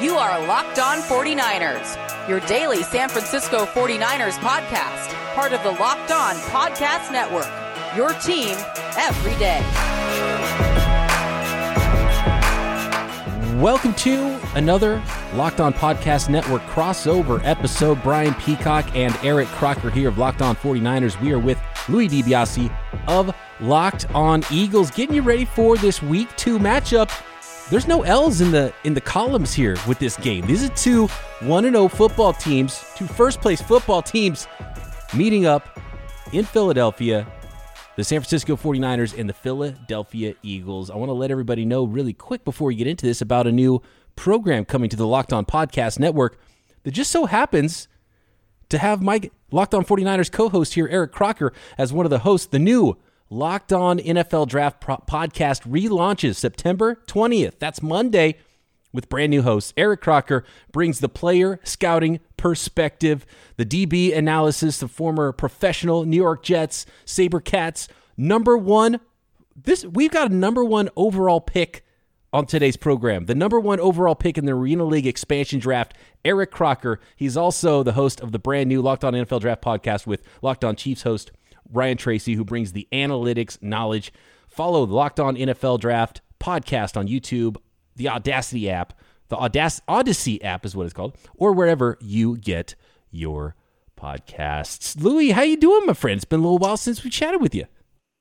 You are Locked On 49ers, your daily San Francisco 49ers podcast, part of the Locked On Podcast Network. Your team every day. Welcome to another Locked On Podcast Network crossover episode. Brian Peacock and Eric Crocker here of Locked On 49ers. We are with Louie DiBiase of Locked On Eagles, getting you ready for this week two matchup. There's no L's in the in the columns here with this game. These are two 1-0 football teams, two first place football teams meeting up in Philadelphia the San Francisco 49ers and the Philadelphia Eagles. I want to let everybody know really quick before we get into this about a new program coming to the Locked On Podcast Network that just so happens to have my Locked On 49ers co host here, Eric Crocker, as one of the hosts. The new Locked On NFL Draft Pro- podcast relaunches September 20th. That's Monday with brand new hosts. Eric Crocker brings the player scouting perspective, the DB analysis, the former professional New York Jets, Sabercats, number one. This we've got a number one overall pick on today's program. The number one overall pick in the Arena League expansion draft, Eric Crocker. He's also the host of the brand new Locked On NFL Draft podcast with Locked On Chiefs host Ryan Tracy, who brings the analytics knowledge. Follow the Locked On NFL Draft podcast on YouTube, the Audacity app, the Audac- Odyssey app is what it's called, or wherever you get your podcasts. Louie, how you doing, my friend? It's been a little while since we chatted with you.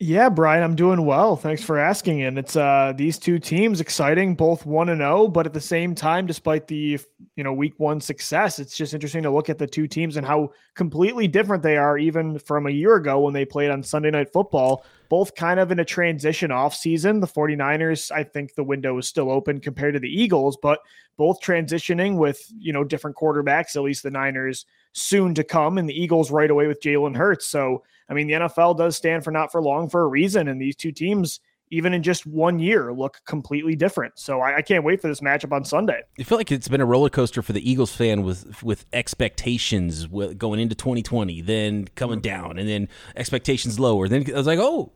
Yeah, Brian, I'm doing well. Thanks for asking. And it's uh these two teams exciting, both 1 and 0, but at the same time despite the, you know, week 1 success, it's just interesting to look at the two teams and how completely different they are even from a year ago when they played on Sunday Night Football. Both kind of in a transition off season. The 49ers, I think the window is still open compared to the Eagles, but both transitioning with, you know, different quarterbacks, at least the Niners soon to come and the Eagles right away with Jalen Hurts. So I mean, the NFL does stand for not for long for a reason, and these two teams, even in just one year, look completely different. So I, I can't wait for this matchup on Sunday. I feel like it's been a roller coaster for the Eagles fan with with expectations going into 2020, then coming mm-hmm. down, and then expectations lower. Then I was like, oh,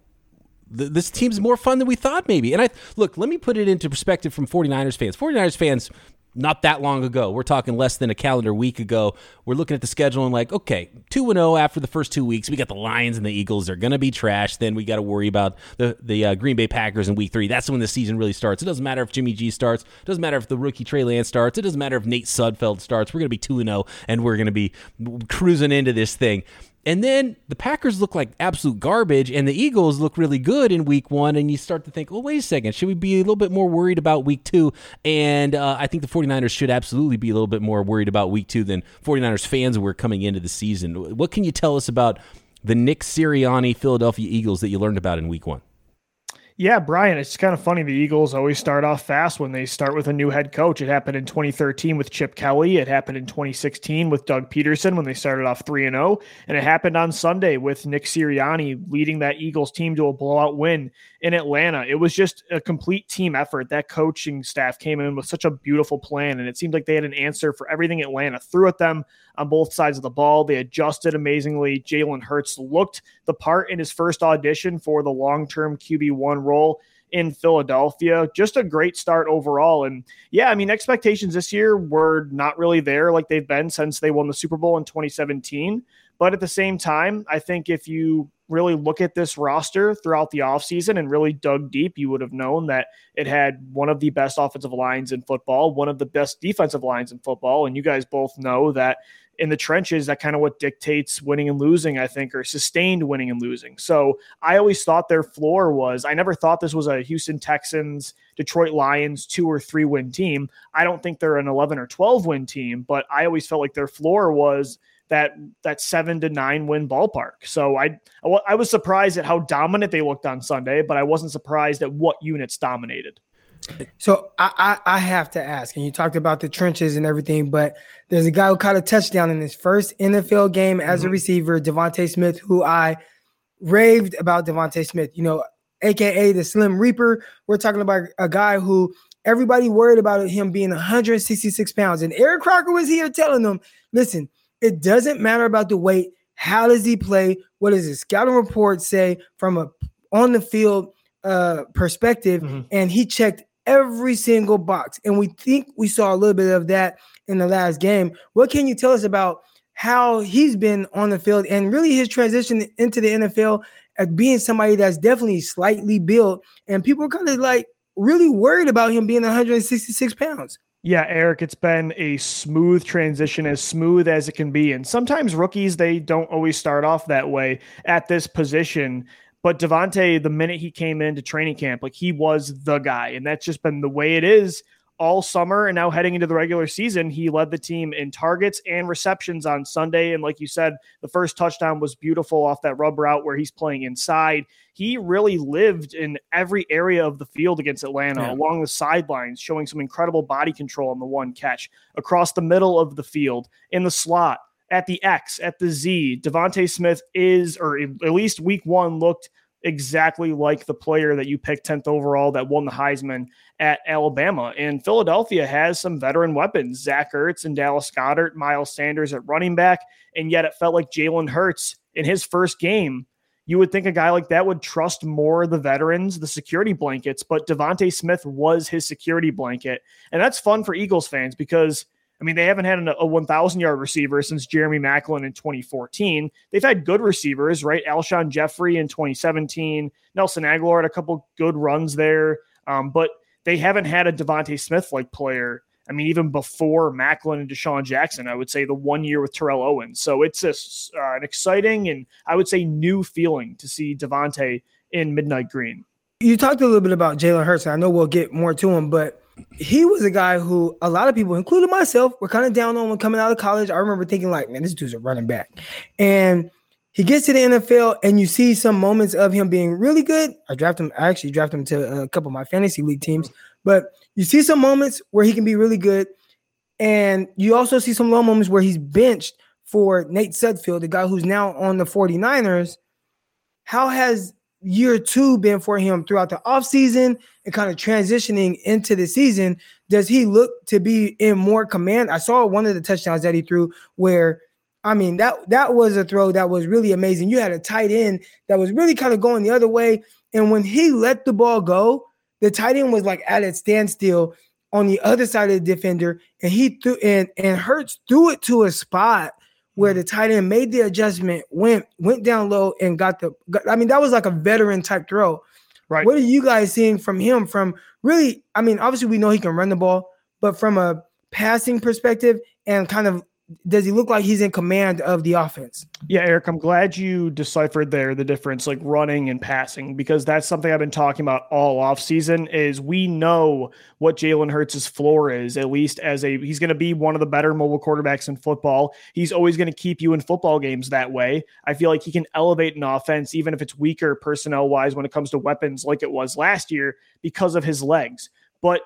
this team's more fun than we thought maybe. And I look, let me put it into perspective from 49ers fans. 49ers fans not that long ago. We're talking less than a calendar week ago. We're looking at the schedule and like, okay, 2 and 0 after the first 2 weeks. We got the Lions and the Eagles. They're going to be trash. Then we got to worry about the the uh, Green Bay Packers in week 3. That's when the season really starts. It doesn't matter if Jimmy G starts. It doesn't matter if the rookie Trey Lance starts. It doesn't matter if Nate Sudfeld starts. We're going to be 2 and 0 and we're going to be cruising into this thing. And then the Packers look like absolute garbage, and the Eagles look really good in week one. And you start to think, well, wait a second, should we be a little bit more worried about week two? And uh, I think the 49ers should absolutely be a little bit more worried about week two than 49ers fans were coming into the season. What can you tell us about the Nick Sirianni Philadelphia Eagles that you learned about in week one? Yeah, Brian, it's kind of funny. The Eagles always start off fast when they start with a new head coach. It happened in 2013 with Chip Kelly. It happened in 2016 with Doug Pederson when they started off 3 and 0, and it happened on Sunday with Nick Sirianni leading that Eagles team to a blowout win in Atlanta. It was just a complete team effort. That coaching staff came in with such a beautiful plan, and it seemed like they had an answer for everything Atlanta threw at them on both sides of the ball. They adjusted amazingly. Jalen Hurts looked the part in his first audition for the long term QB1 role in Philadelphia. Just a great start overall. And yeah, I mean, expectations this year were not really there like they've been since they won the Super Bowl in 2017. But at the same time, I think if you really look at this roster throughout the offseason and really dug deep, you would have known that it had one of the best offensive lines in football, one of the best defensive lines in football. And you guys both know that in the trenches, that kind of what dictates winning and losing, I think, or sustained winning and losing. So I always thought their floor was, I never thought this was a Houston Texans, Detroit Lions two or three win team. I don't think they're an 11 or 12 win team, but I always felt like their floor was that that seven to nine win ballpark. So I I was surprised at how dominant they looked on Sunday, but I wasn't surprised at what units dominated. So I, I, I have to ask, and you talked about the trenches and everything, but there's a guy who caught a touchdown in his first NFL game as mm-hmm. a receiver, DeVonta Smith, who I raved about DeVonta Smith. You know, aka the Slim Reaper. We're talking about a guy who everybody worried about him being 166 pounds, and Eric Crocker was here telling them, listen, it doesn't matter about the weight. How does he play? What does his scouting report say from a on the field uh, perspective? Mm-hmm. And he checked every single box. And we think we saw a little bit of that in the last game. What can you tell us about how he's been on the field and really his transition into the NFL as being somebody that's definitely slightly built? And people are kind of like really worried about him being 166 pounds. Yeah, Eric, it's been a smooth transition, as smooth as it can be. And sometimes rookies, they don't always start off that way at this position. But DeVonta, the minute he came into training camp, like he was the guy. And that's just been the way it is all summer. And now heading into the regular season, he led the team in targets and receptions on Sunday. And like you said, the first touchdown was beautiful off that rub route where he's playing inside. He really lived in every area of the field against Atlanta, yeah. along the sidelines, showing some incredible body control on the one catch, across the middle of the field, in the slot, at the X, at the Z. DeVonta Smith is, or at least week one, looked exactly like the player that you picked 10th overall that won the Heisman at Alabama. And Philadelphia has some veteran weapons Zach Ertz and Dallas Goedert, Miles Sanders at running back. And yet it felt like Jalen Hurts in his first game. You would think a guy like that would trust more the veterans, the security blankets, but DeVonta Smith was his security blanket. And that's fun for Eagles fans because I mean, they haven't had a 1,000 yard receiver since Jeremy Maclin in 2014. They've had good receivers, right? Alshon Jeffery in 2017. Nelson Agholor had a couple good runs there, um, but they haven't had a DeVonta Smith like player. I mean, even before Maclin and DeSean Jackson, I would say the one year with Terrell Owens. So it's a, uh, an exciting and I would say new feeling to see DeVonta in Midnight Green. You talked a little bit about Jalen Hurts. and I know we'll get more to him, but he was a guy who a lot of people, including myself, were kind of down on when coming out of college. I remember thinking, like, man, this dude's a running back. And he gets to the NFL, and you see some moments of him being really good. I draft him, I actually drafted him to a couple of my fantasy league teams, but you see some moments where he can be really good. And you also see some low moments where he's benched for Nate Sudfeld, the guy who's now on the 49ers. How has year two been for him throughout the offseason and kind of transitioning into the season? Does he look to be in more command? I saw one of the touchdowns that he threw where I mean that that was a throw that was really amazing. You had a tight end that was really kind of going the other way. And when he let the ball go, the tight end was like at a standstill on the other side of the defender, and he threw and and Hurts threw it to a spot where mm. the tight end made the adjustment, went went down low and got the. Got, I mean, that was like a veteran type throw. Right. What are you guys seeing from him? From really, I mean, obviously we know he can run the ball, but from a passing perspective and kind of does he look like he's in command of the offense? Yeah, Eric, I'm glad you deciphered there the difference like running and passing because that's something I've been talking about all off season is we know what Jalen Hurts' floor is, at least as a he's going to be one of the better mobile quarterbacks in football. He's always going to keep you in football games that way. I feel like he can elevate an offense even if it's weaker personnel wise when it comes to weapons like it was last year because of his legs. But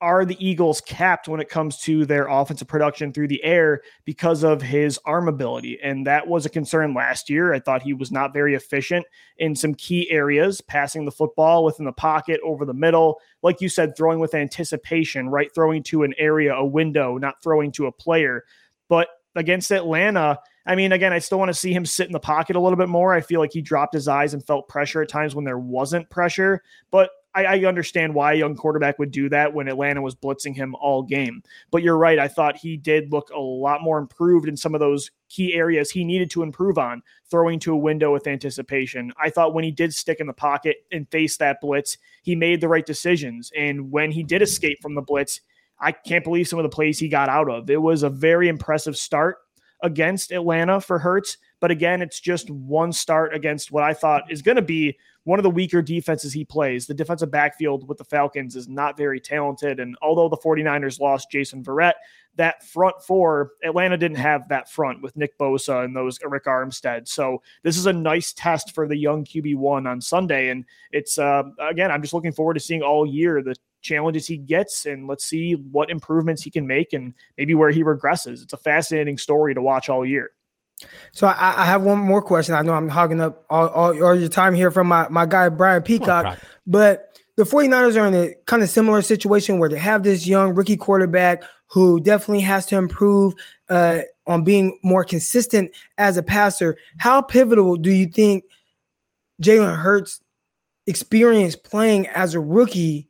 are the Eagles capped when it comes to their offensive production through the air because of his arm ability? And that was a concern last year. I thought he was not very efficient in some key areas, passing the football within the pocket, over the middle. Like you said, throwing with anticipation, right? Throwing to an area, a window, not throwing to a player. But against Atlanta, I mean, again, I still want to see him sit in the pocket a little bit more. I feel like he dropped his eyes and felt pressure at times when there wasn't pressure. But I, I, understand why a young quarterback would do that when Atlanta was blitzing him all game. But you're right. I thought he did look a lot more improved in some of those key areas he needed to improve on, throwing to a window with anticipation. I thought when he did stick in the pocket and face that blitz, he made the right decisions. And when he did escape from the blitz, I can't believe some of the plays he got out of. It was a very impressive start against Atlanta for Hurts. But again, it's just one start against what I thought is going to be one of the weaker defenses he plays. The defensive backfield with the Falcons is not very talented. And although the 49ers lost Jason Verrett, that front four, Atlanta didn't have that front with Nick Bosa and those Arik Armstead. So this is a nice test for the young QB1 on Sunday. And it's, uh, again, I'm just looking forward to seeing all year the challenges he gets and let's see what improvements he can make and maybe where he regresses. It's a fascinating story to watch all year. So I, I, have one more question. I know I'm hogging up all, all, all your time here from my, my guy Brian Peacock, on, but the 49ers are in a kind of similar situation where they have this young rookie quarterback who definitely has to improve uh, on being more consistent as a passer. How pivotal do you think Jalen Hurts' experience playing as a rookie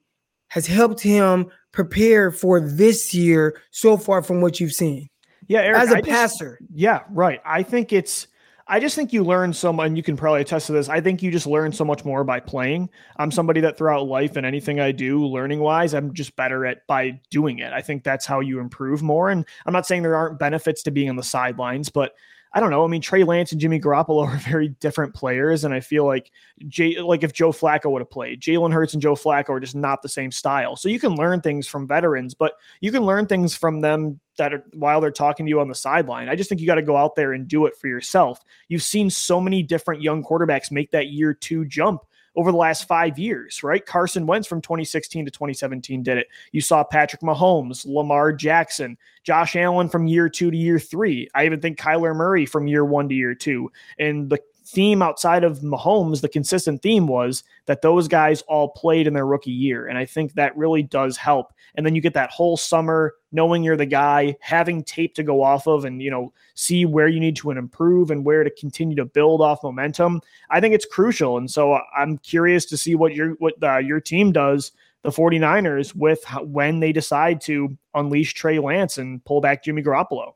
has helped him prepare for this year so far from what you've seen? Yeah, Eric, as a I passer. Just, yeah, right. I think it's I just think you learn so much, and you can probably attest to this. I think you just learn so much more by playing. I'm somebody that throughout life and anything I do, learning wise, I'm just better at by doing it. I think that's how you improve more. And I'm not saying there aren't benefits to being on the sidelines, but I don't know. I mean, Trey Lance and Jimmy Garoppolo are very different players, and I feel like Jay, like if Joe Flacco would have played, Jalen Hurts and Joe Flacco are just not the same style. So you can learn things from veterans, but you can learn things from them that are while they're talking to you on the sideline. I just think you got to go out there and do it for yourself. You've seen so many different young quarterbacks make that year two jump over the last five years, right? Carson Wentz from 2016 to 2017 did it. You saw Patrick Mahomes, Lamar Jackson, Josh Allen from year two to year three. I even think Kyler Murray from year one to year two. And the theme outside of Mahomes, the consistent theme was that those guys all played in their rookie year. And I think that really does help. And then you get that whole summer knowing you're the guy, having tape to go off of and, you know, see where you need to improve and where to continue to build off momentum. I think it's crucial. And so uh, I'm curious to see what your, what uh, your team does the 49ers with how, when they decide to unleash Trey Lance and pull back Jimmy Garoppolo.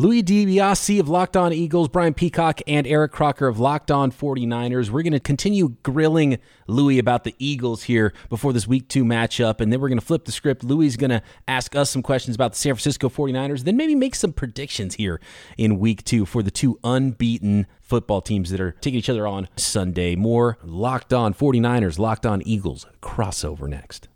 Louie DiBiase of Locked On Eagles, Brian Peacock, and Eric Crocker of Locked On 49ers. We're going to continue grilling Louie about the Eagles here before this week two matchup, and then we're going to flip the script. Louie is going to ask us some questions about the San Francisco 49ers, then maybe make some predictions here in week two for the two unbeaten football teams that are taking each other on Sunday. More Locked On 49ers, Locked On Eagles crossover next.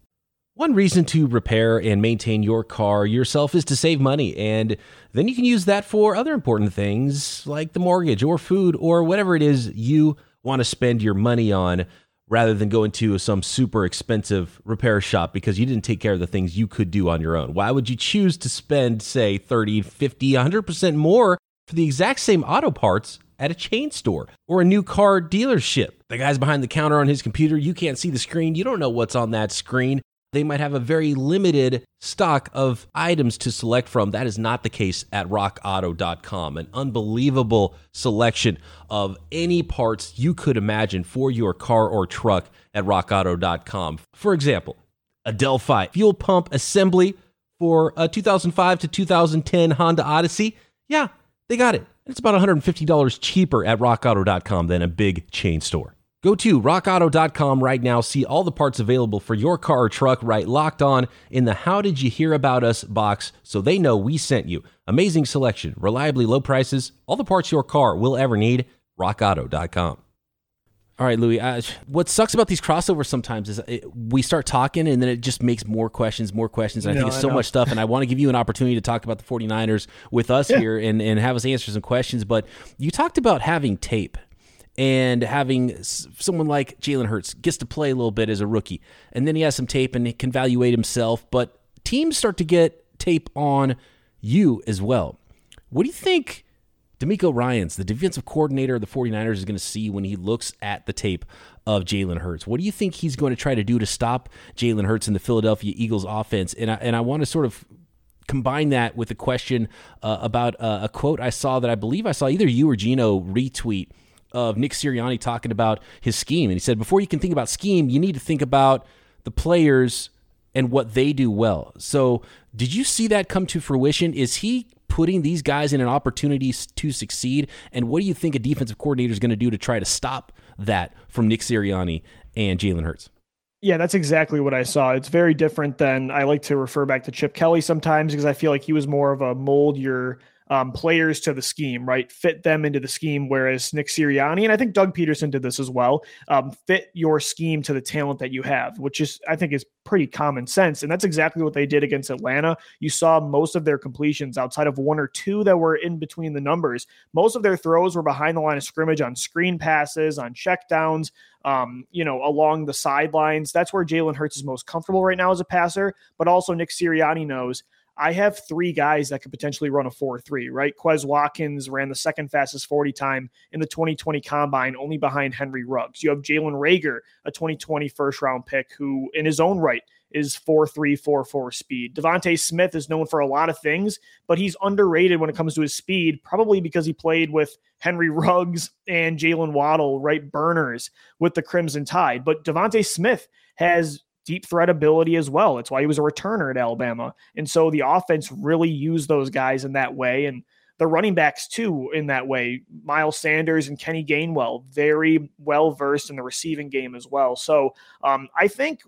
One reason to repair and maintain your car yourself is to save money, and then you can use that for other important things like the mortgage or food or whatever it is you want to spend your money on rather than going to some super expensive repair shop because you didn't take care of the things you could do on your own. Why would you choose to spend, say, 30, 50, 100% more for the exact same auto parts at a chain store or a new car dealership? The guy's behind the counter on his computer. You can't see the screen. You don't know what's on that screen they might have a very limited stock of items to select from. That is not the case at rockauto.com. An unbelievable selection of any parts you could imagine for your car or truck at rockauto.com. For example, a Delphi fuel pump assembly for a 2005 to 2010 Honda Odyssey. Yeah, they got it. It's about $150 cheaper at rockauto.com than a big chain store. Go to rockauto.com right now, see all the parts available for your car or truck right locked on in the How Did You Hear About Us box so they know we sent you. Amazing selection, reliably low prices, all the parts your car will ever need. RockAuto.com. All right, Louie. Uh, what sucks about these crossovers sometimes is it, we start talking and then it just makes more questions, more questions. And I think it's so much stuff. And I want to give you an opportunity to talk about the 49ers with us yeah. here and, and have us answer some questions. But you talked about having tape and having someone like Jalen Hurts gets to play a little bit as a rookie, and then he has some tape and he can evaluate himself. But teams start to get tape on you as well. What do you think DeMeco Ryans, the defensive coordinator of the 49ers, is going to see when he looks at the tape of Jalen Hurts? What do you think he's going to try to do to stop Jalen Hurts in the Philadelphia Eagles offense? And I, and I want to sort of combine that with a question uh, about uh, a quote I saw that I believe I saw either you or Gino retweet of Nick Sirianni talking about his scheme. And he said, before you can think about scheme, you need to think about the players and what they do well. So, did you see that come to fruition? Is he putting these guys in an opportunity to succeed? And what do you think a defensive coordinator is going to do to try to stop that from Nick Sirianni and Jalen Hurts? Yeah, that's exactly what I saw. It's very different than I like to refer back to Chip Kelly sometimes because I feel like he was more of a mold your um, players to the scheme, right? Fit them into the scheme. Whereas Nick Sirianni, and I think Doug Pederson did this as well, um, fit your scheme to the talent that you have, which is, I think, is pretty common sense. And that's exactly what they did against Atlanta. You saw most of their completions outside of one or two that were in between the numbers. Most of their throws were behind the line of scrimmage on screen passes, on checkdowns, um, you know, along the sidelines. That's where Jalen Hurts is most comfortable right now as a passer. But also, Nick Sirianni knows I have three guys that could potentially run a 4 3, right? Quez Watkins ran the second fastest 40 time in the 2020 combine, only behind Henry Ruggs. You have Jalen Reagor, a 2020 first round pick, who in his own right is 4 3, 4 4 speed. DeVonta Smith is known for a lot of things, but he's underrated when it comes to his speed, probably because he played with Henry Ruggs and Jaylen Waddle, right? Burners with the Crimson Tide. But DeVonta Smith has deep threat ability as well. That's why he was a returner at Alabama. And so the offense really used those guys in that way. And the running backs too in that way. Miles Sanders and Kenny Gainwell, very well versed in the receiving game as well. So um, I think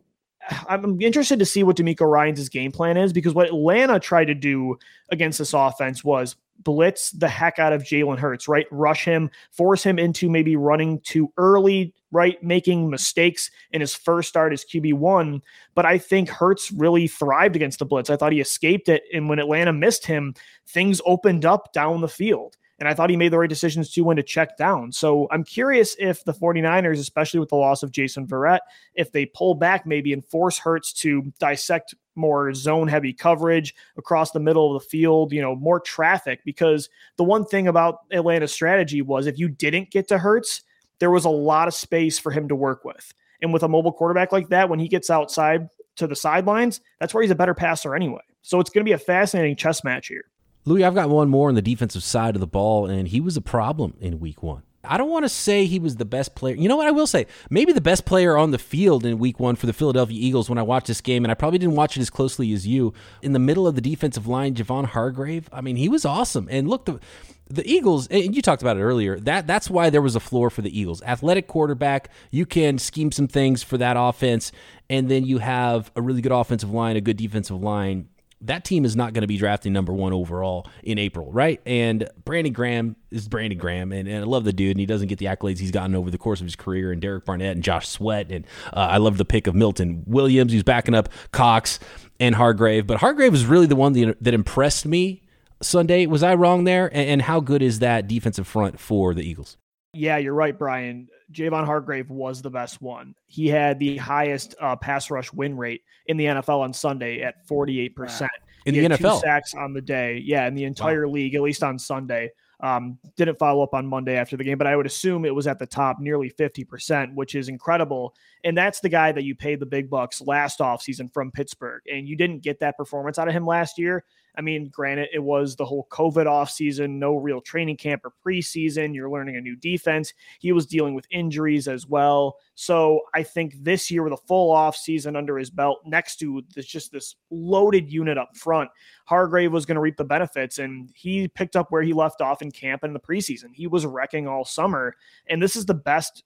I'm interested to see what DeMeco Ryans' game plan is because what Atlanta tried to do against this offense was blitz the heck out of Jalen Hurts, right? Rush him, force him into maybe running too early, right? Making mistakes in his first start as QB1. But I think Hurts really thrived against the blitz. I thought he escaped it. And when Atlanta missed him, things opened up down the field. And I thought he made the right decisions too when to check down. So I'm curious if the 49ers, especially with the loss of Jason Verrett, if they pull back maybe and force Hurts to dissect more zone heavy coverage across the middle of the field, you know, more traffic. Because the one thing about Atlanta's strategy was if you didn't get to Hurts, there was a lot of space for him to work with. And with a mobile quarterback like that, when he gets outside to the sidelines, that's where he's a better passer anyway. So it's going to be a fascinating chess match here. Louie, I've got one more on the defensive side of the ball, and he was a problem in week one. I don't want to say he was the best player. You know what I will say? Maybe the best player on the field in week one for the Philadelphia Eagles when I watched this game, and I probably didn't watch it as closely as you. In the middle of the defensive line, Javon Hargrave, I mean, he was awesome. And look, the the Eagles, and you talked about it earlier, that that's why there was a floor for the Eagles. Athletic quarterback, you can scheme some things for that offense, and then you have a really good offensive line, a good defensive line that team is not going to be drafting number one overall in April, right? And Brandon Graham is Brandon Graham, and, and I love the dude, and he doesn't get the accolades he's gotten over the course of his career, and Derek Barnett and Josh Sweat, and uh, I love the pick of Milton Williams, who's backing up Cox and Hargrave, but Hargrave is really the one that, that impressed me Sunday. Was I wrong there? And, and how good is that defensive front for the Eagles? Yeah, you're right, Brian. Javon Hargrave was the best one. He had the highest uh, pass rush win rate in the NFL on Sunday at 48%. Wow. In the NFL? sacks on the day. Yeah, in the entire wow. league, at least on Sunday. Um, didn't follow up on Monday after the game, but I would assume it was at the top, nearly 50%, which is incredible. And that's the guy that you paid the big bucks last offseason from Pittsburgh. And you didn't get that performance out of him last year. I mean, granted, it was the whole COVID offseason, no real training camp or preseason. You're learning a new defense. He was dealing with injuries as well. So I think this year, with a full offseason under his belt, next to this just this loaded unit up front, Hargrave was going to reap the benefits. And he picked up where he left off in camp and in the preseason. He was wrecking all summer. And this is the best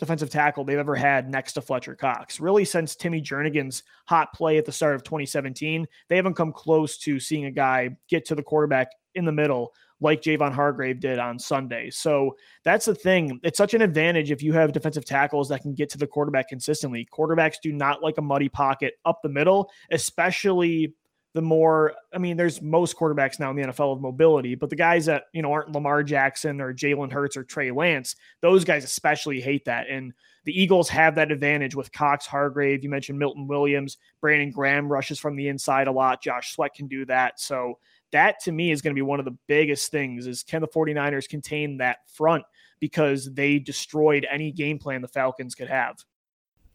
defensive tackle they've ever had next to Fletcher Cox. Really, since Timmy Jernigan's hot play at the start of 2017, they haven't come close to seeing a guy get to the quarterback in the middle like Javon Hargrave did on Sunday. So that's the thing. It's such an advantage if you have defensive tackles that can get to the quarterback consistently. Quarterbacks do not like a muddy pocket up the middle, especially the more I mean, there's most quarterbacks now in the NFL of mobility, but the guys that you know aren't Lamar Jackson or Jalen Hurts or Trey Lance, those guys especially hate that. And the Eagles have that advantage with Cox, Hargrave. You mentioned Milton Williams, Brandon Graham rushes from the inside a lot. Josh Sweat can do that. So that to me is going to be one of the biggest things is can the 49ers contain that front because they destroyed any game plan the Falcons could have.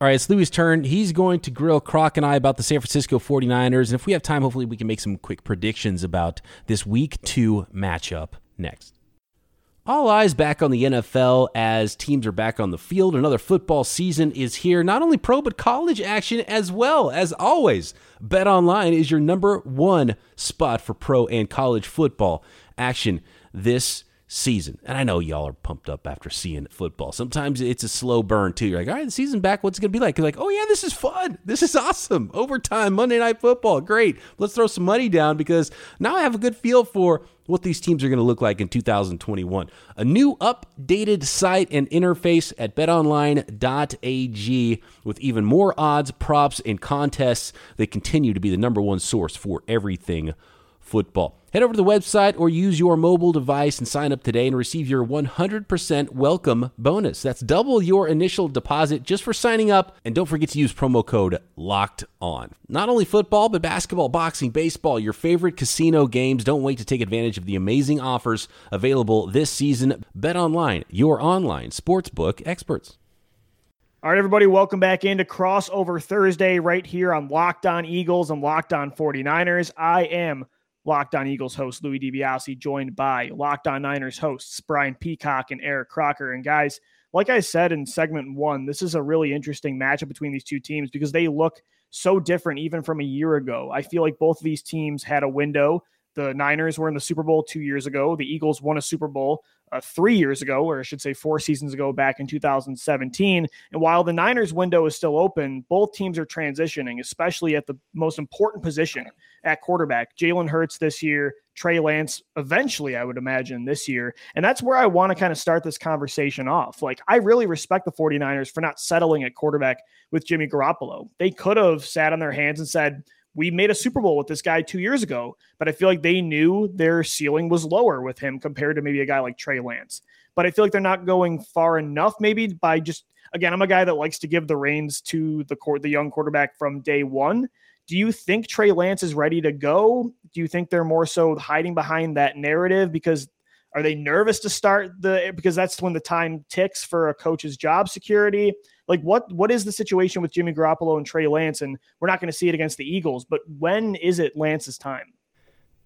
All right, it's Louie's turn. He's going to grill Croc and I about the San Francisco 49ers. And if we have time, hopefully we can make some quick predictions about this week two matchup next. All eyes back on the NFL as teams are back on the field. Another football season is here. Not only pro, but college action as well. As always, Bet Online is your number one spot for pro and college football action this season. And I know y'all are pumped up after seeing football. Sometimes it's a slow burn too. You're like, all right, the season back, what's it gonna be like? You're like, oh yeah, this is fun. This is awesome. Overtime, Monday night football. Great. Let's throw some money down because now I have a good feel for what these teams are going to look like in 2021. A new updated site and interface at betonline.ag with even more odds, props, and contests. They continue to be the number one source for everything football. Head over to the website or use your mobile device and sign up today and receive your 100% welcome bonus. That's double your initial deposit just for signing up. And don't forget to use promo code LOCKED ON. Not only football, but basketball, boxing, baseball, your favorite casino games. Don't wait to take advantage of the amazing offers available this season. Bet online, your online sportsbook experts. All right, everybody, welcome back into Crossover Thursday right here on Locked On Eagles and Locked On 49ers. I am Locked On Eagles host Louie DiBiase, joined by Locked On Niners hosts Brian Peacock and Eric Crocker. And guys, like I said in segment one, this is a really interesting matchup between these two teams because they look so different even from a year ago. I feel like both of these teams had a window. The Niners were in the Super Bowl two years ago. The Eagles won a Super Bowl uh, three years ago, or I should say four seasons ago, back in 2017. And while the Niners window is still open, both teams are transitioning, especially at the most important position at quarterback. Jalen Hurts this year, Trey Lance eventually, I would imagine, this year. And that's where I want to kind of start this conversation off. Like, I really respect the 49ers for not settling at quarterback with Jimmy Garoppolo. They could have sat on their hands and said, we made a Super Bowl with this guy two years ago, but I feel like they knew their ceiling was lower with him compared to maybe a guy like Trey Lance. But I feel like they're not going far enough, maybe by just again, I'm a guy that likes to give the reins to the court, the young quarterback from day one. Do you think Trey Lance is ready to go? Do you think they're more so hiding behind that narrative because are they nervous to start the because that's when the time ticks for a coach's job security? Like what what is the situation with Jimmy Garoppolo and Trey Lance? And we're not going to see it against the Eagles, but when is it Lance's time?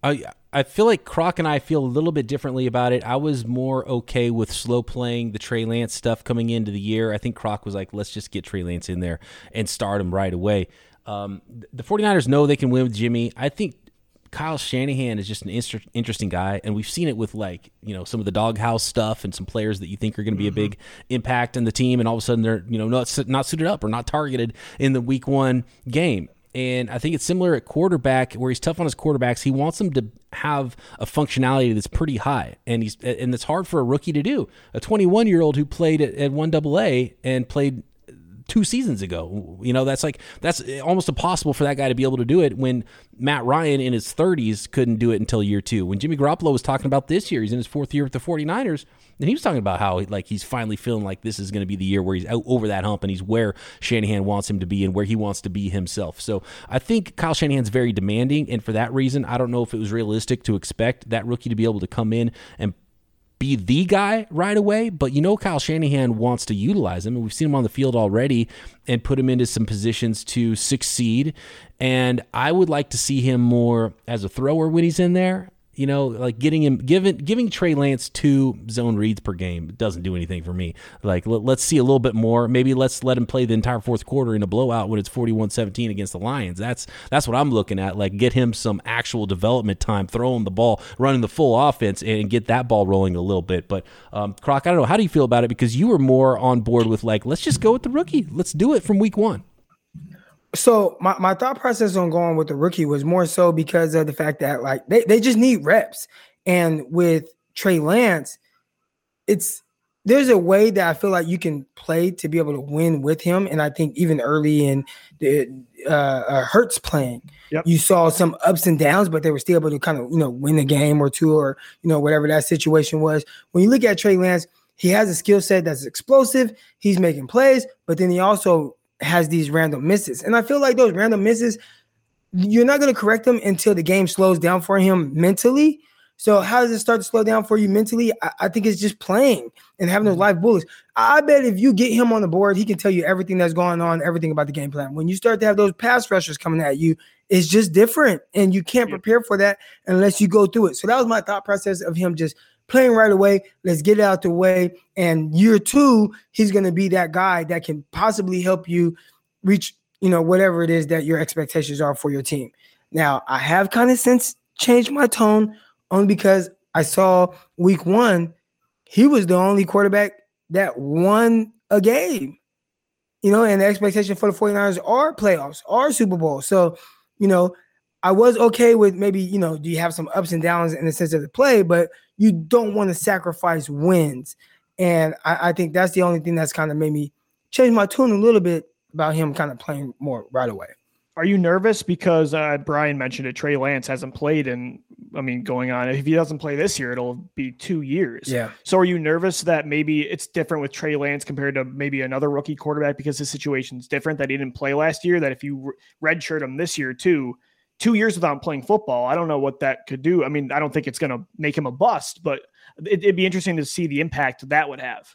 I I feel like Croc and I feel a little bit differently about it. I was more okay with slow playing the Trey Lance stuff coming into the year. I think Croc was like, let's just get Trey Lance in there and start him right away. Um, the 49ers know they can win with Jimmy. I think Kyle Shanahan is just an inter- interesting guy, and we've seen it with like you know some of the doghouse stuff and some players that you think are going to be mm-hmm. a big impact in the team, and all of a sudden they're you know not not suited up or not targeted in the week one game. And I think it's similar at quarterback, where he's tough on his quarterbacks. He wants them to have a functionality that's pretty high, and he's and it's hard for a rookie to do. A 21 year old who played at, at one AA and played two seasons ago. You know, that's like that's almost impossible for that guy to be able to do it when Matt Ryan in his 30s couldn't do it until year 2. When Jimmy Garoppolo was talking about this year, he's in his fourth year with the 49ers, and he was talking about how like he's finally feeling like this is going to be the year where he's out over that hump and he's where Shanahan wants him to be and where he wants to be himself. So, I think Kyle Shanahan's very demanding and for that reason, I don't know if it was realistic to expect that rookie to be able to come in and be the guy right away, but you know Kyle Shanahan wants to utilize him, and we've seen him on the field already and put him into some positions to succeed. And I would like to see him more as a thrower when he's in there you know, like getting him giving giving Trey Lance two zone reads per game doesn't do anything for me. Like let, us see a little bit more. Maybe let's let him play the entire fourth quarter in a blowout when it's 41-17 against the Lions. That's that's what I'm looking at. Like get him some actual development time, throwing the ball, running the full offense, and get that ball rolling a little bit. But um, Croc, I don't know. How do you feel about it? Because you were more on board with like let's just go with the rookie. Let's do it from week one. So my, my thought process on going with the rookie was more so because of the fact that like they, they just need reps. And with Trey Lance, it's there's a way that I feel like you can play to be able to win with him. And I think even early in the uh, uh, Hurts playing, yep. you saw some ups and downs, but they were still able to kind of you know win a game or two or you know whatever that situation was. When you look at Trey Lance, he has a skill set that's explosive. He's making plays, but then he also has these random misses. And I feel like those random misses, you're not going to correct them until the game slows down for him mentally. So how does it start to slow down for you mentally? I, I think it's just playing and having those mm-hmm. live bullets. I bet if you get him on the board, he can tell you everything that's going on, everything about the game plan. When you start to have those pass rushers coming at you, it's just different, and you can't prepare for that unless you go through it. So that was my thought process of him just playing right away. Let's get it out the way. And year two, he's going to be that guy that can possibly help you reach, you know, whatever it is that your expectations are for your team. Now, I have kind of since changed my tone only because I saw week one, he was the only quarterback that won a game. You know, and the expectation for the 49ers are playoffs, are Super Bowl. So, you know, I was okay with maybe, you know, do you have some ups and downs in the sense of the play, but you don't want to sacrifice wins. And I, I think that's the only thing that's kind of made me change my tune a little bit about him kind of playing more right away. Are you nervous because uh, Brian mentioned it? Trey Lance hasn't played, and I mean, going on. If he doesn't play this year, it'll be two years. Yeah. So, are you nervous that maybe it's different with Trey Lance compared to maybe another rookie quarterback because his situation's different? That he didn't play last year. That if you redshirt him this year too, two years without playing football, I don't know what that could do. I mean, I don't think it's going to make him a bust, but it, would be interesting to see the impact that would have.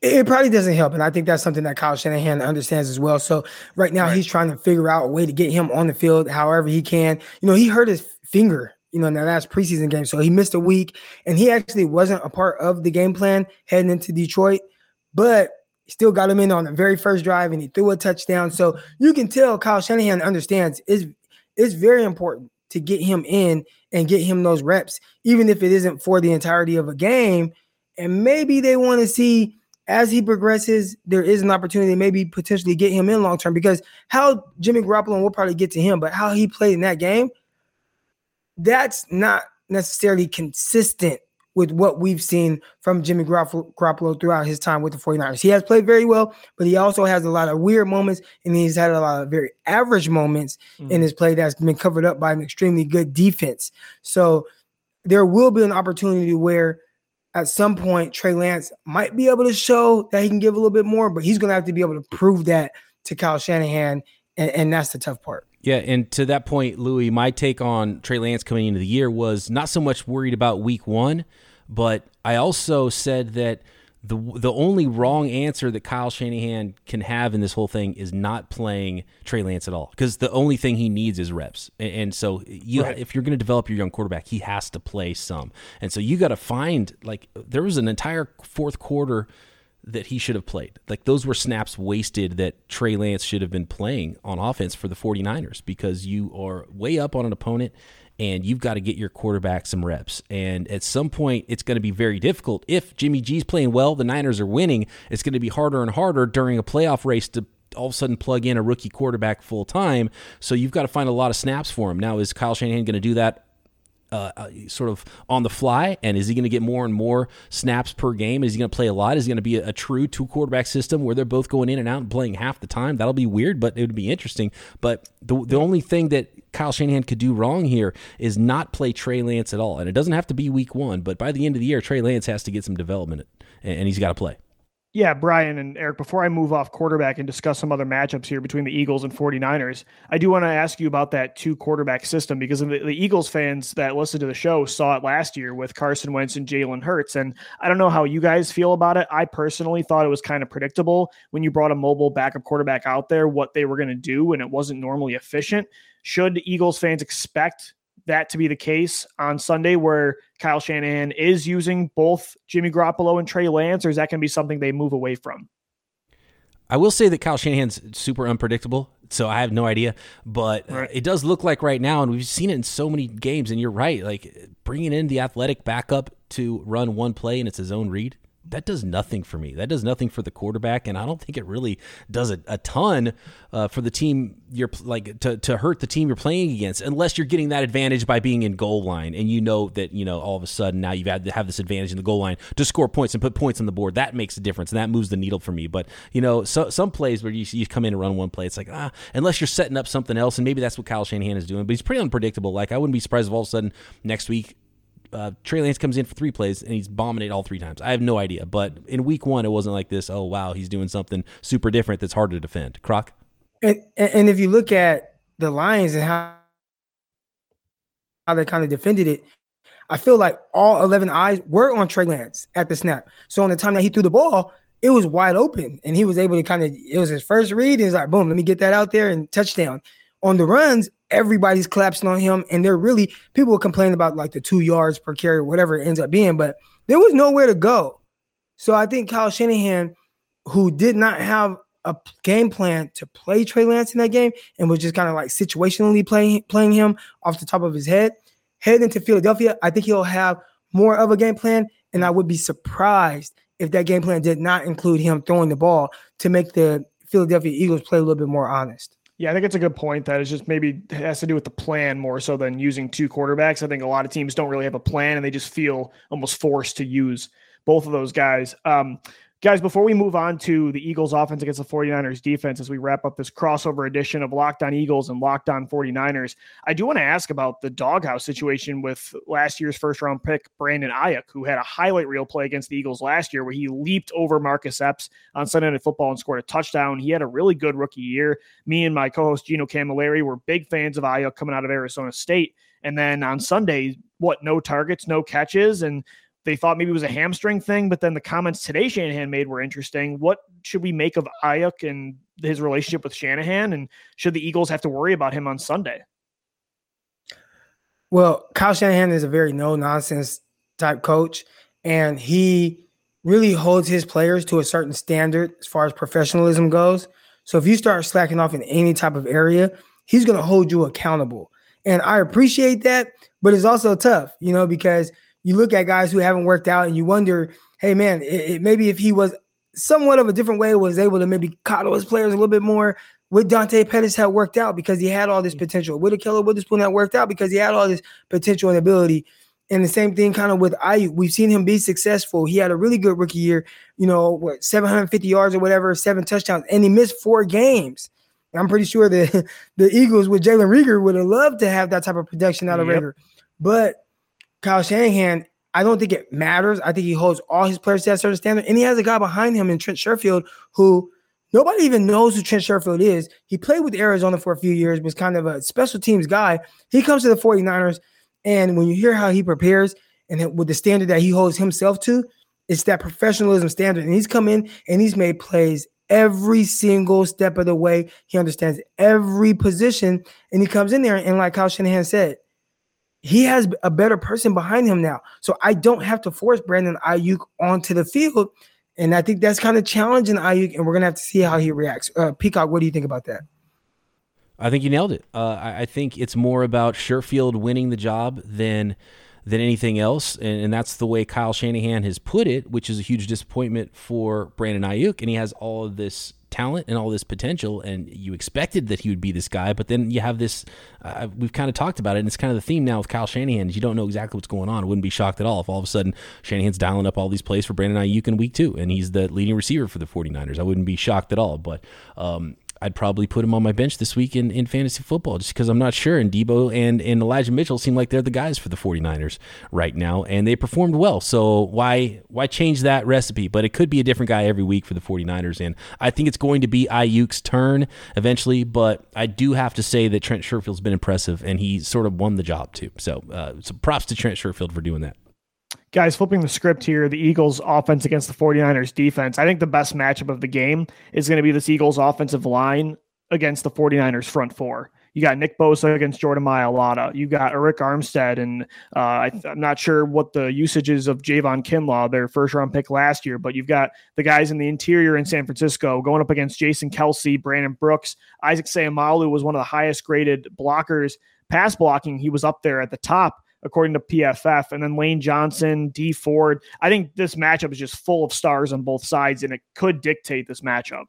It probably doesn't help, and I think that's something that Kyle Shanahan understands as well. So right now, right. he's trying to figure out a way to get him on the field however he can. You know, he hurt his finger, you know, in that last preseason game, so he missed a week, and he actually wasn't a part of the game plan heading into Detroit. But still got him in on the very first drive and he threw a touchdown. So you can tell Kyle Shanahan understands it's, it's very important to get him in and get him those reps, even if it isn't for the entirety of a game. And maybe they want to see as he progresses, there is an opportunity to maybe potentially get him in long term because how Jimmy Garoppolo, we'll probably get to him, but how he played in that game, that's not necessarily consistent with what we've seen from Jimmy Garoppolo throughout his time with the 49ers. He has played very well, but he also has a lot of weird moments and he's had a lot of very average moments mm-hmm. in his play that's been covered up by an extremely good defense. So there will be an opportunity where at some point Trey Lance might be able to show that he can give a little bit more, but he's going to have to be able to prove that to Kyle Shanahan, and, and that's the tough part. Yeah, and to that point, Louie, my take on Trey Lance coming into the year was not so much worried about week one, but I also said that the the only wrong answer that Kyle Shanahan can have in this whole thing is not playing Trey Lance at all because the only thing he needs is reps. And, and so you right. if you're going to develop your young quarterback, he has to play some. And so you got to find like there was an entire fourth quarter that he should have played. Like those were snaps wasted that Trey Lance should have been playing on offense for the 49ers because you are way up on an opponent and you've got to get your quarterback some reps. And at some point, it's going to be very difficult. If Jimmy G's playing well, the Niners are winning, it's going to be harder and harder during a playoff race to all of a sudden plug in a rookie quarterback full time. So you've got to find a lot of snaps for him. Now, is Kyle Shanahan going to do that uh, uh, sort of on the fly? And is he going to get more and more snaps per game? Is he going to play a lot? Is he going to be a, a, true two quarterback system where they're both going in and out and playing half the time? That'll be weird, but it would be interesting. But the the only thing that Kyle Shanahan could do wrong here is not play Trey Lance at all. And it doesn't have to be week one, but by the end of the year, Trey Lance has to get some development and he's got to play. Yeah, Brian and Eric, before I move off quarterback and discuss some other matchups here between the Eagles and 49ers, I do want to ask you about that two quarterback system because the, the, Eagles fans that listen to the show saw it last year with Carson Wentz and Jalen Hurts. And I don't know how you guys feel about it. I personally thought it was kind of predictable when you brought a mobile backup quarterback out there, what they were going to do, and it wasn't normally efficient. Should Eagles fans expect that to be the case on Sunday where Kyle Shanahan is using both Jimmy Garoppolo and Trey Lance, or is that going to be something they move away from? I will say that Kyle Shanahan's super unpredictable, so I have no idea. But right. it does look like right now, and we've seen it in so many games. And you're right, like bringing in the athletic backup to run one play and it's his own read that does nothing for me. That does nothing for the quarterback, and I don't think it really does a, a ton uh, for the team you're like to, to hurt the team you're playing against, unless you're getting that advantage by being in goal line, and you know that you know all of a sudden now you've had to have this advantage in the goal line to score points and put points on the board. That makes a difference, and that moves the needle for me. But you know, so, some plays where you, you come in and run one play, it's like ah, unless you're setting up something else, and maybe that's what Kyle Shanahan is doing. But he's pretty unpredictable. Like I wouldn't be surprised if all of a sudden next week uh, Trey Lance comes in for three plays and he's bombing it all three times. I have no idea, but in week one, it wasn't like this. Oh wow, he's doing something super different that's hard to defend. Croc. And and if you look at the Lions and how how they kind of defended it, I feel like all eleven eyes were on Trey Lance at the snap. So on the time that he threw the ball, it was wide open, and he was able to kind of. It was his first read. He's like, boom, let me get that out there and touchdown. On the runs, everybody's collapsing on him, and they're really people were complaining about like the two yards per carry, whatever it ends up being, but there was nowhere to go. So I think Kyle Shanahan, who did not have a game plan to play Trey Lance in that game and was just kind of like situationally playing playing him off the top of his head, heading into Philadelphia, I think he'll have more of a game plan, and I would be surprised if that game plan did not include him throwing the ball to make the Philadelphia Eagles play a little bit more honest. Yeah, I think it's a good point. That is just maybe has to do with the plan more so than using two quarterbacks. I think a lot of teams don't really have a plan and they just feel almost forced to use both of those guys. Um, Guys, before we move on to the Eagles offense against the 49ers defense, as we wrap up this crossover edition of Locked On Eagles and Locked On 49ers, I do want to ask about the doghouse situation with last year's first round pick, Brandon Aiyuk, who had a highlight reel play against the Eagles last year where he leaped over Marcus Epps on Sunday Night Football and scored a touchdown. He had a really good rookie year. Me and my co host, Gino Camilleri, were big fans of Aiyuk coming out of Arizona State. And then on Sunday, what, no targets, no catches. And they thought maybe it was a hamstring thing, but then the comments today Shanahan made were interesting. What should we make of Aiyuk and his relationship with Shanahan? And should the Eagles have to worry about him on Sunday? Well, Kyle Shanahan is a very no nonsense type coach, and he really holds his players to a certain standard as far as professionalism goes. So if you start slacking off in any type of area, he's going to hold you accountable. And I appreciate that, but it's also tough, you know, because you look at guys who haven't worked out and you wonder, hey, man, it, it, maybe if he was somewhat of a different way, was able to maybe coddle his players a little bit more, with Dante Pettis had worked out because he had all this mm. potential. With Ahkello Witherspoon had worked out because he had all this potential and ability. And the same thing kind of with Aiyuk. We've seen him be successful. He had a really good rookie year, you know, what, 750 yards or whatever, seven touchdowns, and he missed four games. I'm pretty sure that the Eagles with Jalen Reagor would have loved to have that type of production out of yep. Reagor. But Kyle Shanahan, I don't think it matters. I think he holds all his players to a certain standard. And he has a guy behind him in Trent Sherfield who nobody even knows who Trent Sherfield is. He played with Arizona for a few years, was kind of a special teams guy. He comes to the 49ers, and when you hear how he prepares and with the standard that he holds himself to, it's that professionalism standard. And he's come in and he's made plays every single step of the way. He understands every position, and he comes in there and like Kyle Shanahan said, he has a better person behind him now. So I don't have to force Brandon Aiyuk onto the field. And I think that's kind of challenging Aiyuk, and we're gonna have to see how he reacts. Uh, Peacock, what do you think about that? I think you nailed it. Uh, I, I, think it's more about Sherfield winning the job than than anything else, and, and, that's the way Kyle Shanahan has put it, which is a huge disappointment for Brandon Aiyuk, and he has all of this talent and all this potential, and you expected that he would be this guy, but then you have this. Uh, we've kind of talked about it, and it's kind of the theme now with Kyle Shanahan. Is you don't know exactly what's going on. I wouldn't be shocked at all if all of a sudden Shanahan's dialing up all these plays for Brandon Aiyuk in week two, and he's the leading receiver for the 49ers. I wouldn't be shocked at all, but um, I'd probably put him on my bench this week in, in fantasy football just because I'm not sure. And Deebo and, and Elijah Mitchell seem like they're the guys for the 49ers right now, and they performed well. So why why change that recipe? But it could be a different guy every week for the 49ers. And I think it's going to be Aiyuk's turn eventually, but I do have to say that Trent Sherfield's been impressive, and he sort of won the job too. So, uh, so props to Trent Sherfield for doing that. Guys, flipping the script here, the Eagles offense against the 49ers defense. I think the best matchup of the game is going to be this Eagles offensive line against the 49ers front four. You got Nick Bosa against Jordan Mailata. You got Arik Armstead, and uh, I, am not sure what the usage is of Javon Kinlaw, their first round pick last year, but you've got the guys in the interior in San Francisco going up against Jason Kelce, Brandon Brooks. Isaac Seumalo was one of the highest graded blockers, pass blocking. He was up there at the top according to PFF. And then Lane Johnson, Dee Ford. I think this matchup is just full of stars on both sides, and it could dictate this matchup.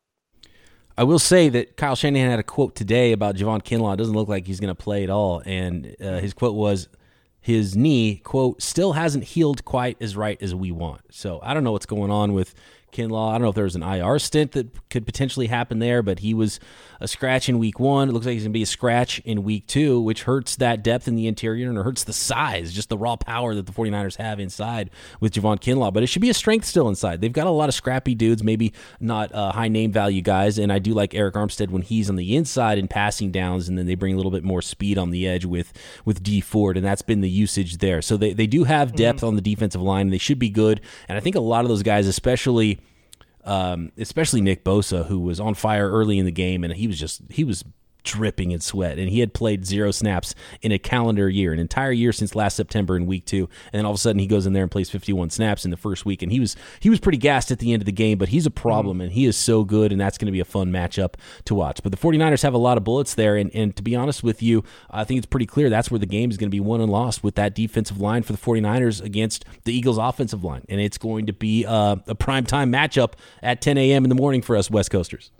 I will say that Kyle Shanahan had a quote today about Javon Kinlaw. It doesn't look like he's going to play at all. And uh, his quote was, his knee, quote, still hasn't healed quite as right as we want. So I don't know what's going on with Kinlaw. I don't know if there was an IR stint that could potentially happen there, but he was a scratch in week one. It looks like he's going to be a scratch in week two, which hurts that depth in the interior and it hurts the size, just the raw power that the 49ers have inside with Javon Kinlaw. But it should be a strength still inside. They've got a lot of scrappy dudes, maybe not uh, high name value guys. And I do like Arik Armstead when he's on the inside in passing downs, and then they bring a little bit more speed on the edge with, with Dee Ford, and that's been the usage there. So they, they do have depth mm-hmm. on the defensive line, and they should be good. And I think a lot of those guys, especially um, especially Nick Bosa, who was on fire early in the game, and he was just he was dripping in sweat. And he had played zero snaps in a calendar year, an entire year since last September in week two. And then all of a sudden he goes in there and plays 51 snaps in the first week. And he was he was pretty gassed at the end of the game, but he's a problem mm. and he is so good. And that's going to be a fun matchup to watch. But the 49ers have a lot of bullets there. And, and to be honest with you, I think it's pretty clear that's where the game is going to be won and lost with that defensive line for the 49ers against the Eagles offensive line. And it's going to be uh, a prime time matchup at 10 a.m. in the morning for us West Coasters.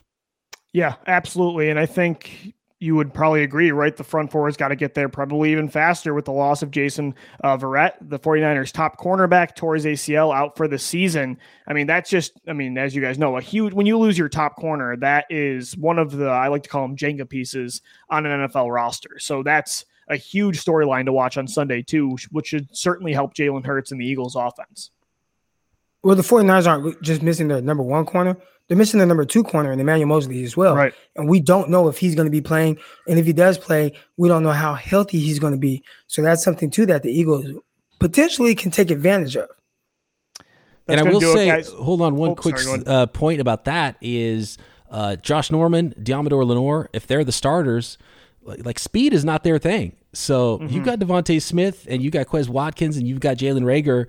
Yeah, absolutely. And I think you would probably agree, right? The front four has got to get there probably even faster with the loss of Jason uh, Verrett, the 49ers top cornerback, his ACL out for the season. I mean, that's just, I mean, as you guys know, a huge, when you lose your top corner, that is one of the, I like to call them Jenga pieces on an NFL roster. So that's a huge storyline to watch on Sunday, too, which should certainly help Jalen Hurts and the Eagles offense. Well, the 49ers aren't just missing their number one corner. They're missing the number two corner and Emmanuel Moseley as well. Right. And we don't know if he's going to be playing. And if he does play, we don't know how healthy he's going to be. So that's something too that the Eagles potentially can take advantage of. That's and I will say, it, hold on, one oh, quick sorry, uh, point about that is uh, Josh Norman, Deommodore Lenoir, if they're the starters, like, like speed is not their thing. So mm-hmm. you've got DeVonta Smith and you've got Quez Watkins and you've got Jalen Reagor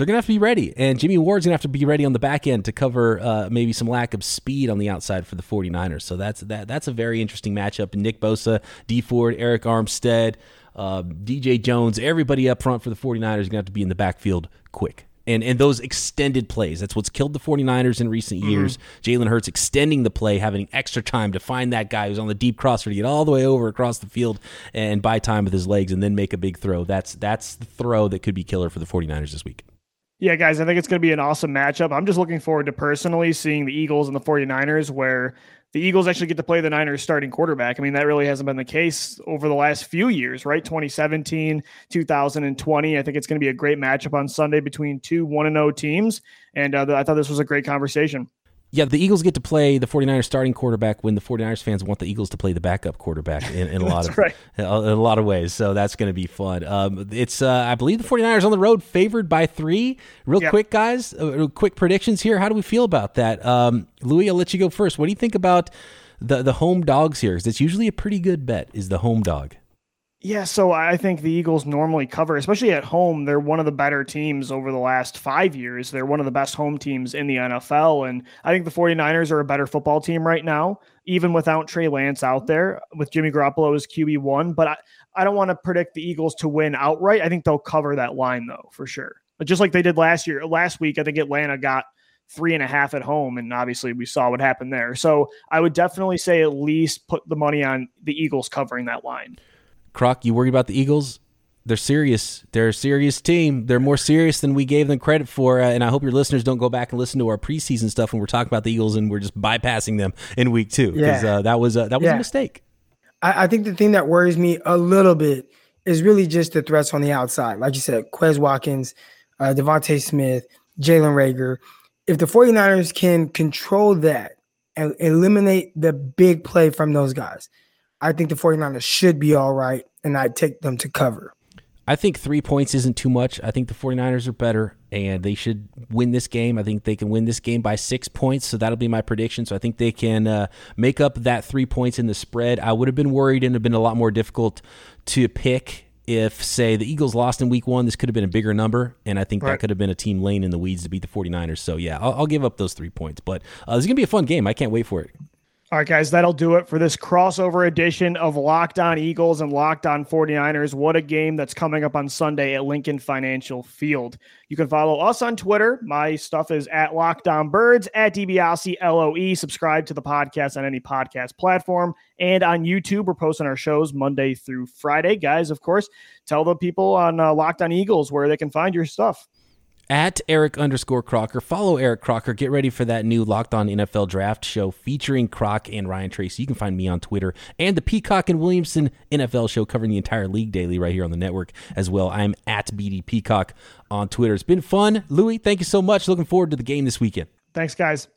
they're going to have to be ready. And Jimmy Ward's going to have to be ready on the back end to cover uh, maybe some lack of speed on the outside for the 49ers. So that's that that's a very interesting matchup. And Nick Bosa, Dee Ford, Arik Armstead, uh, DJ Jones, everybody up front for the 49ers are going to have to be in the backfield quick and and those extended plays. That's what's killed the 49ers in recent mm-hmm. years. Jalen Hurts extending the play, having extra time to find that guy who's on the deep crosser to get all the way over across the field and buy time with his legs and then make a big throw. That's that's the throw that could be killer for the 49ers this week. Yeah, guys, I think it's going to be an awesome matchup. I'm just looking forward to personally seeing the Eagles and the 49ers where the Eagles actually get to play the Niners starting quarterback. I mean, that really hasn't been the case over the last few years, right? 2017, 2020. I think it's going to be a great matchup on Sunday between two 1 0 teams. And uh, I thought this was a great conversation yeah, the Eagles get to play the 49ers starting quarterback when the 49ers fans want the Eagles to play the backup quarterback in, in a lot of right. in a lot of ways. So that's going to be fun. Um, it's uh, I believe the 49ers on the road favored by 3. Real yep. quick guys, uh, quick predictions here. How do we feel about that? Um, Louie, I'll let you go first. What do you think about the the home dogs here? Cuz it's usually a pretty good bet is the home dog. Yeah, so I think the Eagles normally cover, especially at home. They're one of the better teams over the last five years. They're one of the best home teams in the NFL. And I think the 49ers are a better football team right now, even without Trey Lance out there, with Jimmy Garoppolo as QB1. But I, I don't want to predict the Eagles to win outright. I think they'll cover that line, though, for sure. But just like they did last year, last week, I think Atlanta got three and a half at home. And obviously, we saw what happened there. So I would definitely say at least put the money on the Eagles covering that line. Croc, you worried about the Eagles? They're serious. They're a serious team. They're more serious than we gave them credit for. Uh, and I hope your listeners don't go back and listen to our preseason stuff when we're talking about the Eagles and we're just bypassing them in week two because yeah. uh, that was a, that was yeah. a mistake. I, I, think the thing that worries me a little bit is really just the threats on the outside. Like you said, Quez Watkins, uh, DeVonta Smith, Jalen Reagor. If the 49ers can control that and eliminate the big play from those guys – I think the 49ers should be all right, and I'd take them to cover. I think three points isn't too much. I think the 49ers are better and they should win this game. I think they can win this game by six points. So that'll be my prediction. So I think they can uh, make up that three points in the spread. I would have been worried and have been a lot more difficult to pick if, say, the Eagles lost in week one. This could have been a bigger number. And I think right. that could have been a team laying in the weeds to beat the 49ers. So yeah, I'll, I'll give up those three points. But uh, this is going to be a fun game. I can't wait for it. All right, guys, that'll do it for this crossover edition of Locked On Eagles and Locked On 49ers. What a game that's coming up on Sunday at Lincoln Financial Field. You can follow us on Twitter. My stuff is at Locked On Birds, at DiBiase LOE. Subscribe to the podcast on any podcast platform. And on YouTube, we're posting our shows Monday through Friday. Guys, of course, tell the people on uh, Locked On Eagles where they can find your stuff at Eric underscore Crocker. Follow Eric Crocker. Get ready for that new Locked On NFL Draft show featuring Croc and Ryan Tracy. You can find me on Twitter and the Peacock and Williamson NFL show covering the entire league daily right here on the network as well. I'm at BD Peacock on Twitter. It's been fun. Louie, thank you so much. Looking forward to the game this weekend. Thanks, guys.